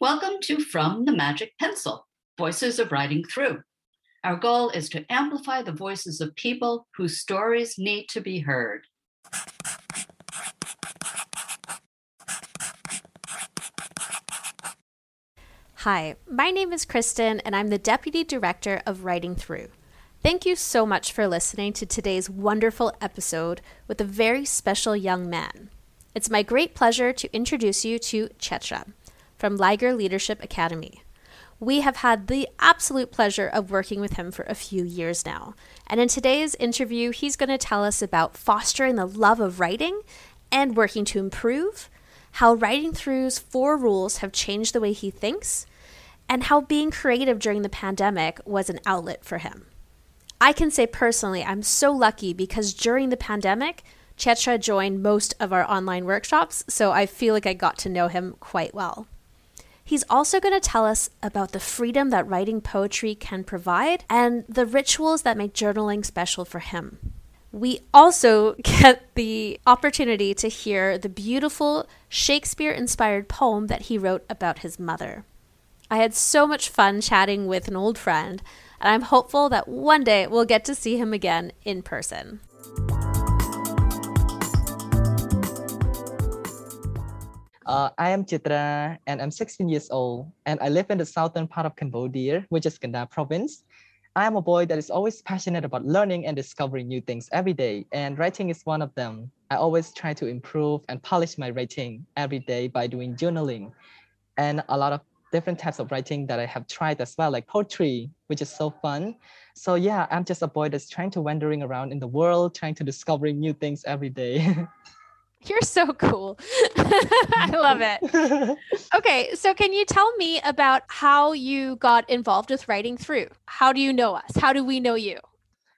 Welcome to From the Magic Pencil Voices of Writing Through. Our goal is to amplify the voices of people whose stories need to be heard. Hi, my name is Kristin, and I'm the Deputy Director of Writing Through. Thank you so much for listening to today's wonderful episode with a very special young man. It's my great pleasure to introduce you to Cheatra from Liger Leadership Academy. We have had the absolute pleasure of working with him for a few years now. And in today's interview, he's going to tell us about fostering the love of writing and working to improve, how writing through's four rules have changed the way he thinks, and how being creative during the pandemic was an outlet for him. I can say personally, I'm so lucky because during the pandemic, Cheatra joined most of our online workshops, so I feel like I got to know him quite well. He's also going to tell us about the freedom that writing poetry can provide and the rituals that make journaling special for him. We also get the opportunity to hear the beautiful Shakespeare inspired poem that he wrote about his mother. I had so much fun chatting with an old friend, and I'm hopeful that one day we'll get to see him again in person. Uh, I am Cheatra and I'm 16 years old and I live in the southern part of Cambodia, which is Kandal province. I am a boy that is always passionate about learning and discovering new things every day, and writing is one of them. I always try to improve and polish my writing every day by doing journaling and a lot of different types of writing that I have tried as well, like poetry, which is so fun. So yeah, I'm just a boy that's trying to wandering around in the world, trying to discovering new things every day. You're so cool. I love it. Okay, so can you tell me about how you got involved with writing through? How do you know us? How do we know you?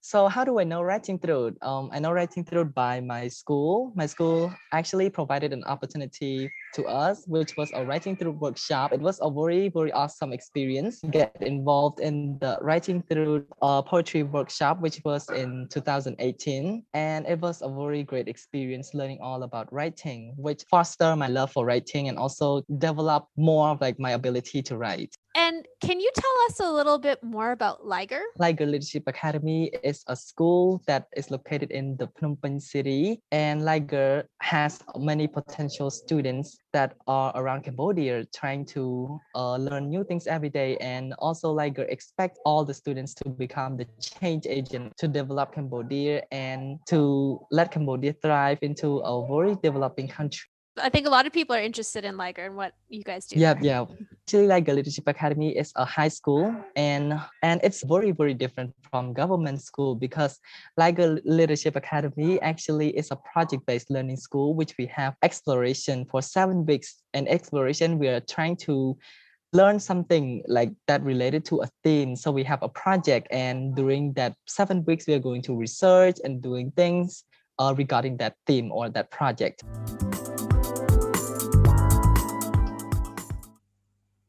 So how do I know writing through? Um, I know writing through by my school. My school actually provided an opportunity to us, which was a writing through workshop. It was a very, very awesome experience. To get involved in the writing through uh, poetry workshop, which was in 2018. And it was a very great experience learning all about writing, which fostered my love for writing and also developed more of like my ability to write. And can you tell us a little bit more about Liger? Liger Leadership Academy is a school that is located in the Phnom Penh city, and Liger has many potential students that are around Cambodia trying to uh, learn new things every day. And also like expect all the students to become the change agent to develop Cambodia and to let Cambodia thrive into a very developing country. I think a lot of people are interested in Liger and what you guys do. Yeah, yeah. Actually, Liger Leadership Academy is a high school, and and it's very very different from government school because Liger Leadership Academy actually is a project-based learning school, which we have exploration for seven weeks. And exploration, we are trying to learn something like that related to a theme. So we have a project, and during that seven weeks, we are going to research and doing things uh, regarding that theme or that project.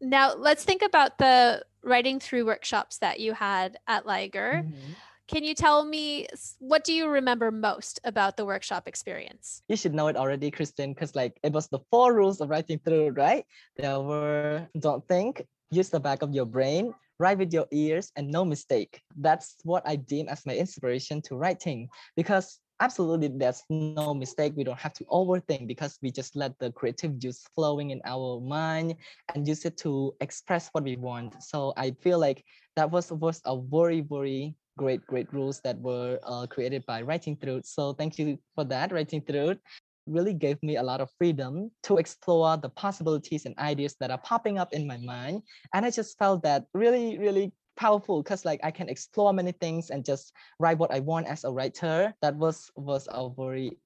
Now, let's think about the writing through workshops that you had at Liger. Mm-hmm. Can you tell me what do you remember most about the workshop experience? You should know it already, Kristin, because like it was the four rules of writing through, right? There were don't think, use the back of your brain, write with your ears, and no mistake. That's what I deem as my inspiration to writing because absolutely there's no mistake. We don't have to overthink because we just let the creative juice flowing in our mind and use it to express what we want. So i feel like that was was a very very great great rules that were uh, created by writing through so thank you for that writing through really gave me a lot of freedom to explore the possibilities and ideas that are popping up in my mind. And i just felt that really really powerful because like I can explore many things and just write what I want as a writer. That was was a very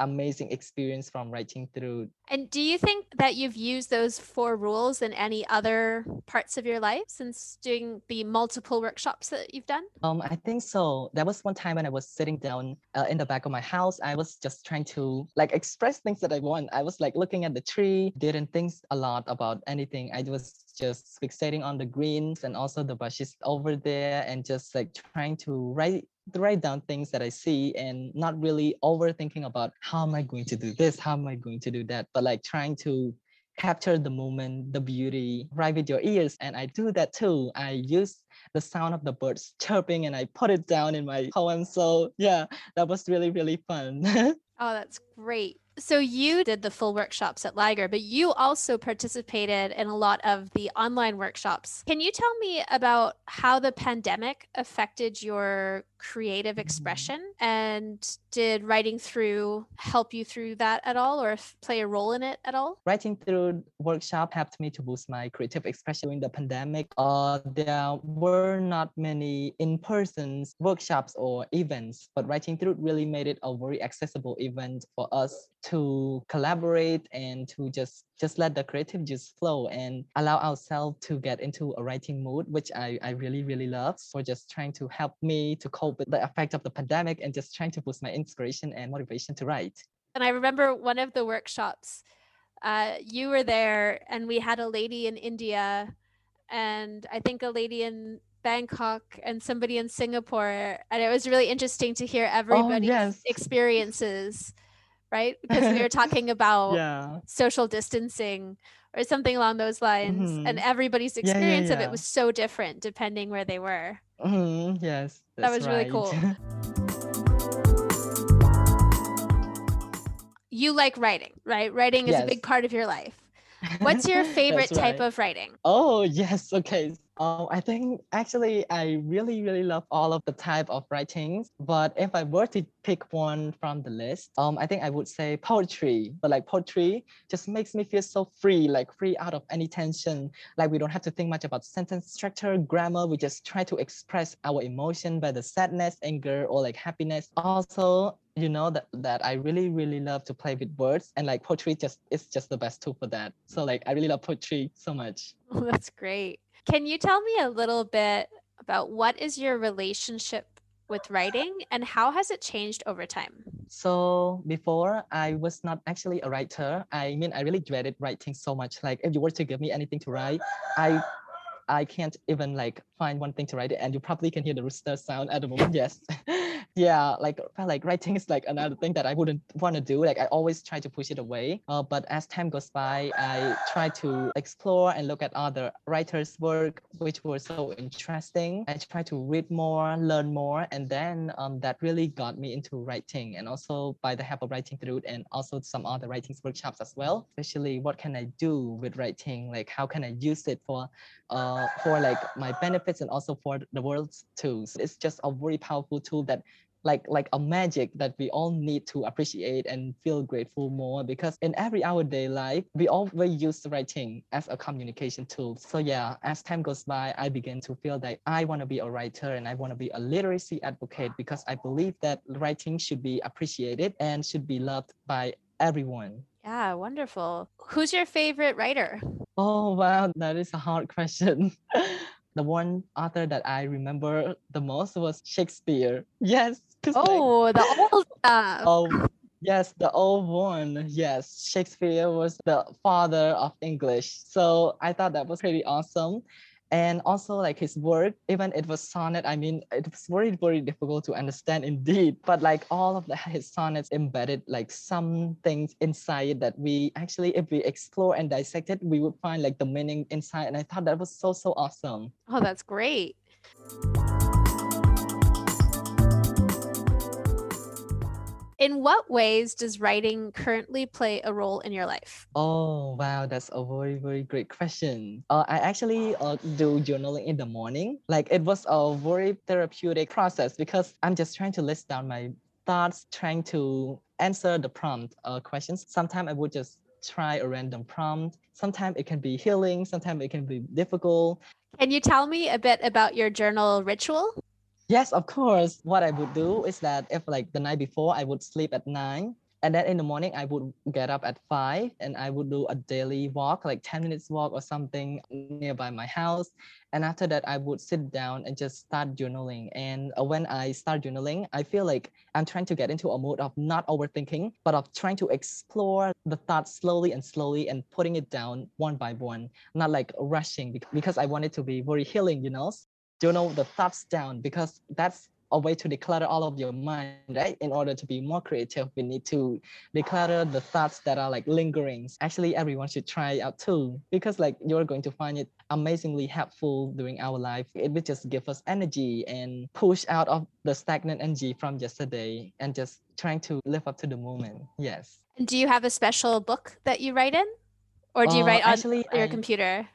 amazing experience from writing through. And do you think that you've used those four rules in any other parts of your life since doing the multiple workshops that you've done? Um, I think so. There was one time when I was sitting down uh, in the back of my house. I was just trying to like express things that I want. I was like looking at the tree, didn't think a lot about anything. I was just fixating on the greens and also the bushes over there and just like trying to write write down things that I see and not really overthinking about how am I going to do this, how am I going to do that, but like trying to capture the moment, the beauty, write with your ears. And I do that too. I use the sound of the birds chirping and I put it down in my poem. So yeah, that was really, really fun. oh, that's great. So you did the full workshops at Liger, but you also participated in a lot of the online workshops. Can you tell me about how the pandemic affected your creative Mm-hmm. expression and did writing through help you through that at all or play a role in it at all? Writing through workshop helped me to boost my creative expression during the pandemic. Uh, there were not many in-person workshops or events, but writing through really made it a very accessible event for us to collaborate and to just just let the creative just flow and allow ourselves to get into a writing mood, which I, I really, really love. For just trying to help me to cope with the effect of the pandemic and just trying to boost my inspiration and motivation to write. And I remember one of the workshops, uh, you were there, and we had a lady in India, and I think a lady in Bangkok, and somebody in Singapore. And it was really interesting to hear everybody's yes. experiences, right? Because we were talking about Yeah. social distancing or something along those lines, and Mhm. everybody's Yeah, yeah, experience of it was so different depending where they were. Mhm, yes. That was really cool. You like writing, right? Writing is a big part of your life. What's your favorite That's type of writing? Oh, yes. Okay. Um, I think actually I really, really love all of the type of writings. But if I were to pick one from the list, um, I think I would say poetry. But like poetry just makes me feel so free, like free out of any tension. Like we don't have to think much about sentence structure, grammar. We just try to express our emotion, whether sadness, anger, or like happiness. Also, you know that that I really, really love to play with words, and like poetry just is just the best tool for that. So like I really love poetry so much. Oh, that's great. Can you tell me a little bit about what is your relationship with writing and how has it changed over time? So before I was not actually a writer. I mean, I really dreaded writing so much. Like if you were to give me anything to write, I I can't even like find one thing to write it. And you probably can hear the rooster sound at the moment. Yes. Yeah, like like writing is like another thing that I wouldn't want to do. Like I always try to push it away. Uh, but as time goes by, I try to explore and look at other writers' work, which were so interesting. I try to read more, learn more, and then um, that really got me into writing. And also by the help of writing through and also some other writings workshops as well. Especially what can I do with writing? Like how can I use it for uh, for like my benefits and also for the world's too. So it's just a very powerful tool that like like a magic that we all need to appreciate and feel grateful more because in every our day life we always use writing as a communication tool so yeah as time goes by i begin to feel that i want to be a writer and i want to be a literacy advocate because i believe that writing should be appreciated and should be loved by everyone Yeah, wonderful. Who's your favorite writer? Oh wow, that is a hard question. the one author that I remember the most was Shakespeare. Yes. 'cause, like, Oh, the old stuff. oh yes, the old one. Yes, Shakespeare was the father of English. So I thought that was pretty awesome. And also like his work, even it was sonnet, I mean, it was very, very difficult to understand indeed. But like all of the, his sonnets embedded like some things inside that we actually, if we explore and dissect it, we would find like the meaning inside. And I thought that was so, so awesome. Oh, that's great. In what ways does writing currently play a role in your life? Oh, wow, that's a very, very great question. Uh, I actually uh, do journaling in the morning. Like it was a very therapeutic process because I'm just trying to list down my thoughts, trying to answer the prompt uh, questions. Sometimes I would just try a random prompt. Sometimes it can be healing, sometimes it can be difficult. Can you tell me a bit about your journal ritual? Yes, of course. What I would do is that if like the night before I would sleep at nine, and then in the morning I would get up at five and I would do a daily walk, like 10 minutes walk or something nearby my house. And after that, I would sit down and just start journaling. And uh, when I start journaling, I feel like I'm trying to get into a mode of not overthinking, but of trying to explore the thoughts slowly and slowly and putting it down one by one, not like rushing because I want it to be very healing, you know? Journal the thoughts down because that's a way to declutter all of your mind, right? In order to be more creative, we need to declutter the thoughts that are like lingering. Actually, everyone should try it out too, because like you're going to find it amazingly helpful during our life. It will just give us energy and push out of the stagnant energy from yesterday and just trying to live up to the moment. Yes. And do you have a special book that you write in? Or do you Uh, write on actually, your I- computer?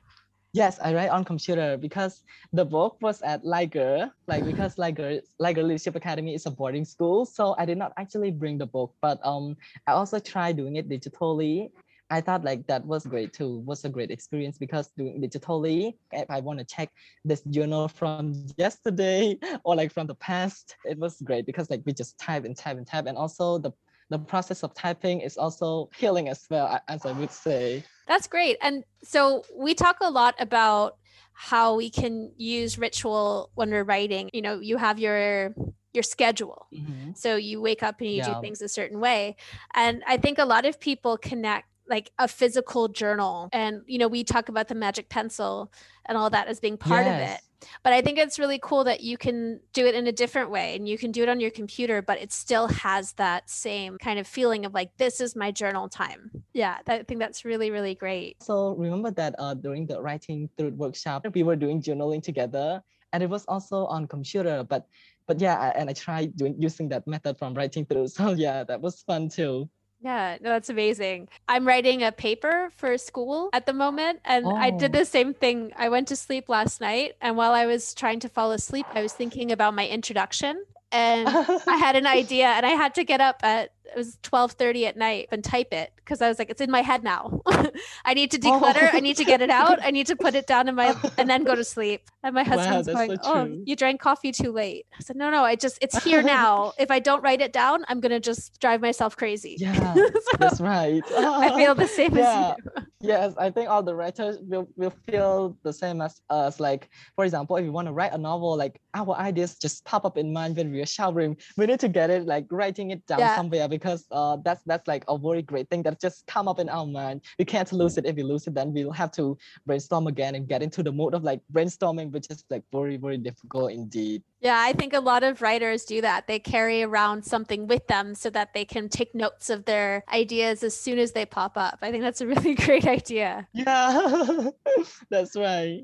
Yes, I write on computer because the book was at Liger, like because Liger Liger Leadership Academy is a boarding school, so I did not actually bring the book, but um I also tried doing it digitally. I thought like that was great too, was a great experience because doing digitally, if I want to check this journal from yesterday or like from the past, it was great because like we just type and type and type, and also the the process of typing is also healing as well, as I would say. That's great. And so we talk a lot about how we can use ritual when we're writing. You know, you have your your schedule. Mhm. So you wake up and you do things a certain way. And I think a lot of people connect like a physical journal and you know we talk about the magic pencil and all that as being part of it Yes. But i think it's really cool that you can do it in a different way and you can do it on your computer but it still has that same kind of feeling of like this is my journal time yeah i think that's really really great So remember that uh, during the writing through workshop, we were doing journaling together, and it was also on computer. But but yeah, and I tried doing using that method from writing through. So yeah, that was fun too. Yeah, no, that's amazing. I'm writing a paper for school at the moment, and I did Oh. the same thing. I went to sleep last night, and while I was trying to fall asleep, I was thinking about my introduction, and I had an idea, and I had to get up at it was 12:30 at night and type it because I was like, it's in my head now. I need to oh. declutter. I need to get it out. I need to put it down in my and then go to sleep. And my husband's that's going, "Oh, true. you drank coffee too late." I said, "No, no, I just it's here now. If I don't write it down, I'm gonna just drive myself crazy." yeah, So- that's right. I feel the same Yeah. as you. Yes, I think all the writers will, will feel the same as us. Like, for example, if you want to write a novel, like our ideas just pop up in mind when we are showering. We need to get it like writing it down Yeah. somewhere because uh, that's that's like a very great thing that just come up in our mind. We can't lose it. If we lose it, then we'll have to brainstorm again and get into the mode of like brainstorming, which is like very very difficult indeed. Yeah, I think a lot of writers do that. They carry around something with them so that they can take notes of their ideas as soon as they pop up. I think that's a really great idea. Yeah, that's right.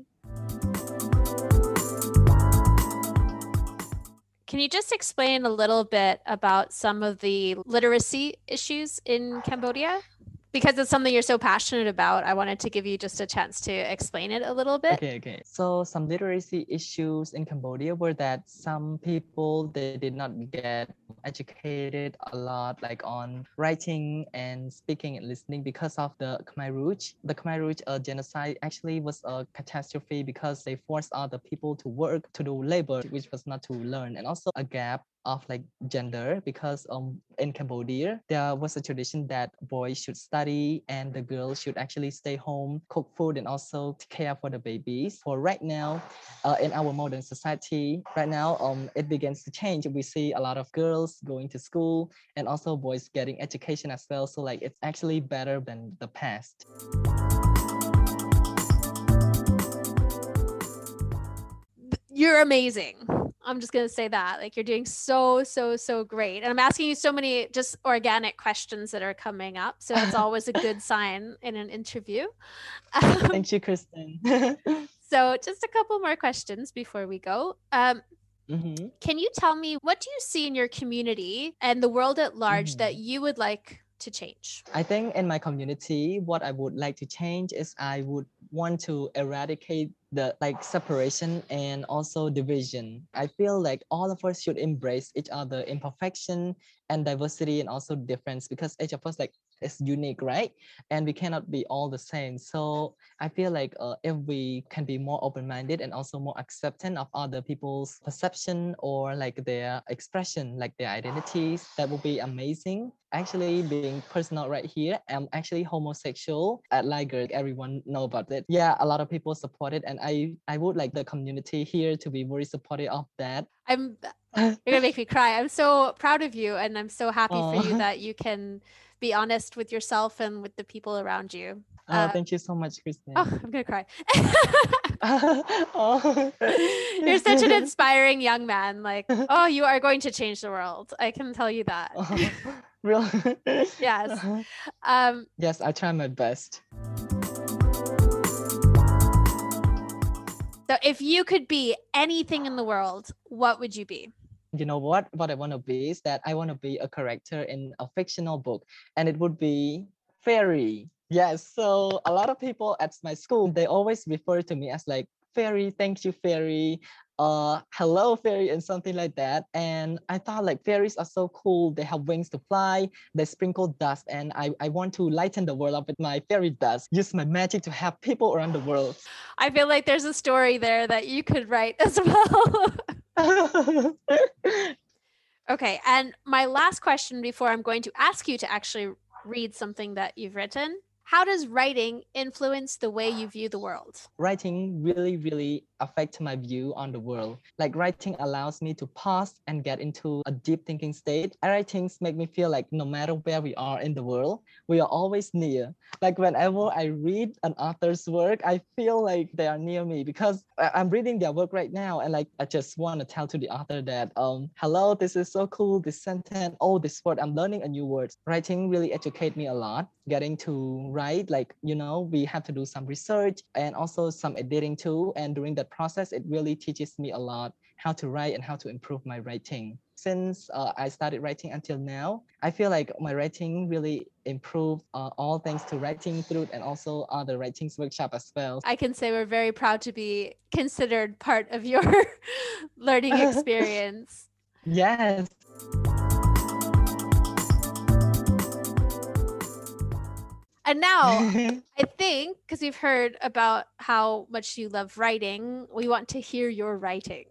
Can you just explain a little bit about some of the literacy issues in Cambodia? Because it's something you're so passionate about, I wanted to give you just a chance to explain it a little bit. Okay, okay. So some literacy issues in Cambodia were that some people they did not get educated a lot, like on writing and speaking and listening because of the Khmer Rouge. The Khmer Rouge uh, genocide actually was a catastrophe because they forced other people to work to do labor, which was not to learn, and also a gap of like gender because um in Cambodia there was a tradition that boys should study and the girls should actually stay home cook food and also care for the babies. For right now uh, in our modern society right now um it begins to change. We see a lot of girls going to school and also boys getting education as well. So like it's actually better than the past. You're amazing. I'm just going to say that. Like you're doing so, so, so great. And I'm asking you so many just organic questions that are coming up. So it's always a good sign in an interview. thank you kristin so just a couple more questions before we go. Um, Mhm. Can you tell me what do you see in your community and the world at large that Mm-hmm. you would like to change? I think in my community, what I would like to change is I would want to eradicate the like separation and also division. I feel like all of us should embrace each other imperfection and diversity and also difference because each of us like is unique, right? And we cannot be all the same. So I feel like uh, if we can be more open-minded and also more accepting of other people's perception or like their expression, like their identities, that would be amazing. Actually, being personal right here, I'm actually homosexual at Liger. Everyone know about it. Yeah, a lot of people support it, and I I would like the community here to be very supportive of that. I'm you're gonna make me cry. I'm so proud of you and I'm so happy for you that you can be honest with yourself and with the people around you. Oh, Uh, thank you so much, Kristin. Oh, I'm gonna cry. oh. You're such an inspiring young man. Like, oh, you are going to change the world. I can tell you that. Oh, really? Yes. Um, Yes, I try my best. so if you could be anything in the world, what would you be? You know what? What I want to be is that I want to be a character in a fictional book, and it would be fairy. Yes. So a lot of people at my school they always refer to me as like fairy. Thank you, fairy. Uh, hello, fairy, and something like that. And I thought like fairies are so cool. They have wings to fly. They sprinkle dust, and I I want to lighten the world up with my fairy dust. Use my magic to help people around the world. I feel like there's a story there that you could write as well. okay. And my last question before I'm going to ask you to actually read something that you've written. How does writing influence the way you view the world? writing really really affect my view on the world. Like writing allows me to pause and get into a deep thinking state. Writings make me feel like no matter where we are in the world we are always near. Like whenever i read an author's work i feel like they are near me because i'm reading their work right now and like i just want to tell to the author that um hello this is so cool this sentence oh this word i'm learning a new word. Writing really educate me a lot getting to write like you know we have to do some research and also some editing too. And during that process it really teaches me a lot how to write and how to improve my writing. Since uh, i started writing until now i feel like my writing really improved uh, all thanks to writing through and also other writings workshop as well. I can say we're very proud to be considered part of your learning experience. yes And now I think because we've heard about how much you love writing, we want to hear your writing.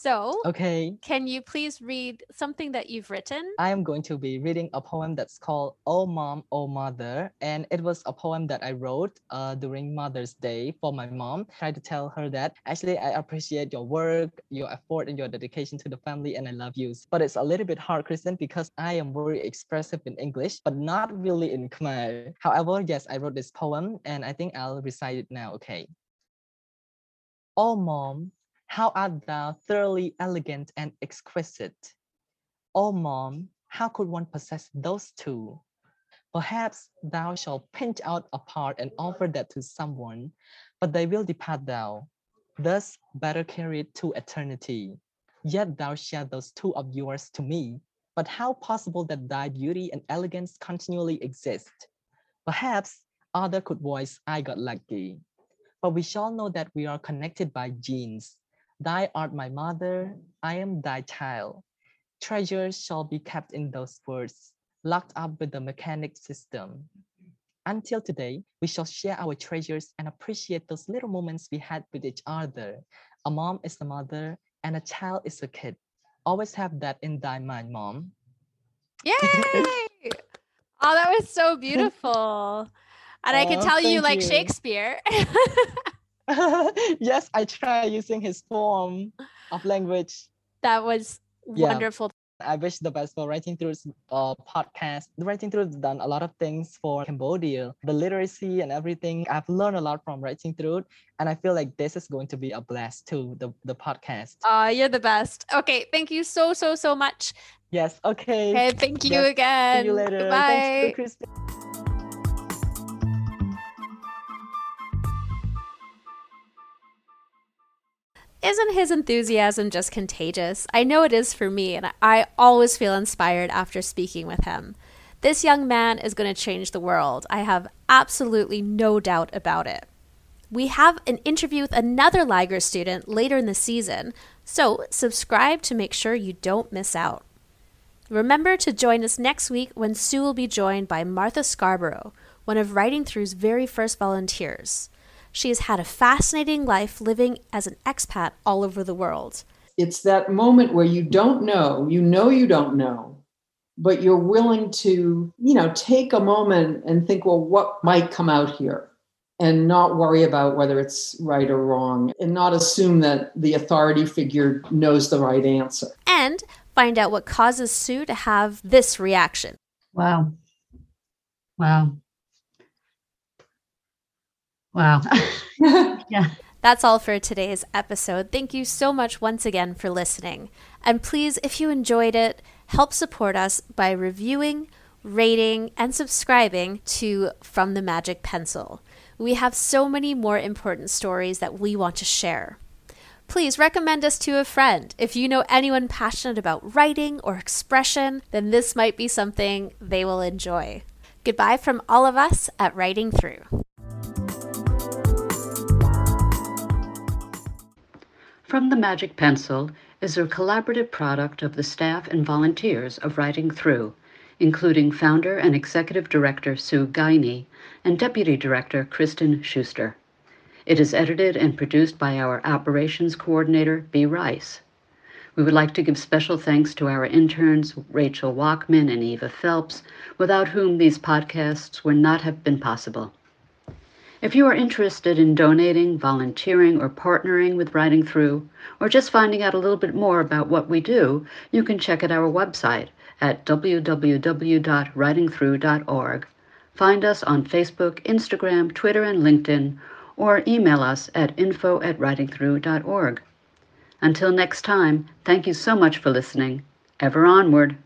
So, okay can you please read something that you've written? I am going to be reading a poem that's called Oh Mom, Oh Mother. And it was a poem that I wrote uh, during Mother's Day for my mom. Try to tell her that actually I appreciate your work, your effort, and your dedication to the family, and I love you. But it's a little bit hard, Kristin, because I am very expressive in English, but not really in Khmer. However, yes, I wrote this poem and I think I'll recite it now. Okay. Oh, Mom, how art thou thoroughly elegant and exquisite? Oh, Mom, how could one possess those two? Perhaps thou shalt pinch out a part and offer that to someone, but they will depart thou. Thus, better carry it to eternity. Yet thou share those two of yours to me. But how possible that thy beauty and elegance continually exist? Perhaps other could voice, I got lucky. But we shall know that we are connected by genes. Thy art my mother, I am thy child treasures shall be kept in those words, locked up with the mechanic system. Until today, we shall share our treasures and appreciate those little moments we had with each other. A mom is a mother, and a child is a kid. Always have that in thy mind, mom. Yay! oh, that was so beautiful. And I can Oh, tell you like you. Shakespeare. yes, I try using his form of language. that was Yeah. wonderful. I wish the best for Writing Through's uh, podcast. Writing Through has done a lot of things for Cambodia, the literacy and everything. I've learned a lot from Writing Through, and I feel like this is going to be a blast too, the, the podcast. Uh, you're the best. Okay, thank you so so so much. yes, okay. Okay, thank you again. See you later. Goodbye. Isn't his enthusiasm just contagious? I know it is for me, and I always feel inspired after speaking with him. This young man is going to change the world. I have absolutely no doubt about it. We have an interview with another Liger student later in the season, so subscribe to make sure you don't miss out. Remember to join us next week when Sue will be joined by Martha Scarborough, one of Writing Through's very first volunteers. She has had a fascinating life living as an expat all over the world. it's that moment where you don't know, you know you don't know, but you're willing to, you know, take a moment and think, well, what might come out here? And not worry about whether it's right or wrong, and not assume that the authority figure knows the right answer. And find out what causes Sue to have this reaction. Wow. Wow. Wow. yeah. That's all for today's episode. Thank you so much once again for listening. And please, if you enjoyed it, help support us by reviewing, rating, and subscribing to From the Magic Pencil. We have so many more important stories that we want to share. Please recommend us to a friend. If you know anyone passionate about writing or expression, then this might be something they will enjoy. Goodbye from all of us at Writing Through. From the Magic Pencil is a collaborative product of the staff and volunteers of Writing Through, including founder and executive director Sue Guiney and deputy director Kristin Schuster. It is edited and produced by our operations coordinator, B. Rice. We would like to give special thanks to our interns, Rachel Walkman and Eva Phelps, without whom these podcasts would not have been possible. If you are interested in donating, volunteering, or partnering with Writing Through, or just finding out a little bit more about what we do, you can check out our website at www.writingthrough.org. Find us on Facebook, Instagram, Twitter, and LinkedIn, or email us at info at writingthrough.org. Until next time, thank you so much for listening. Ever onward.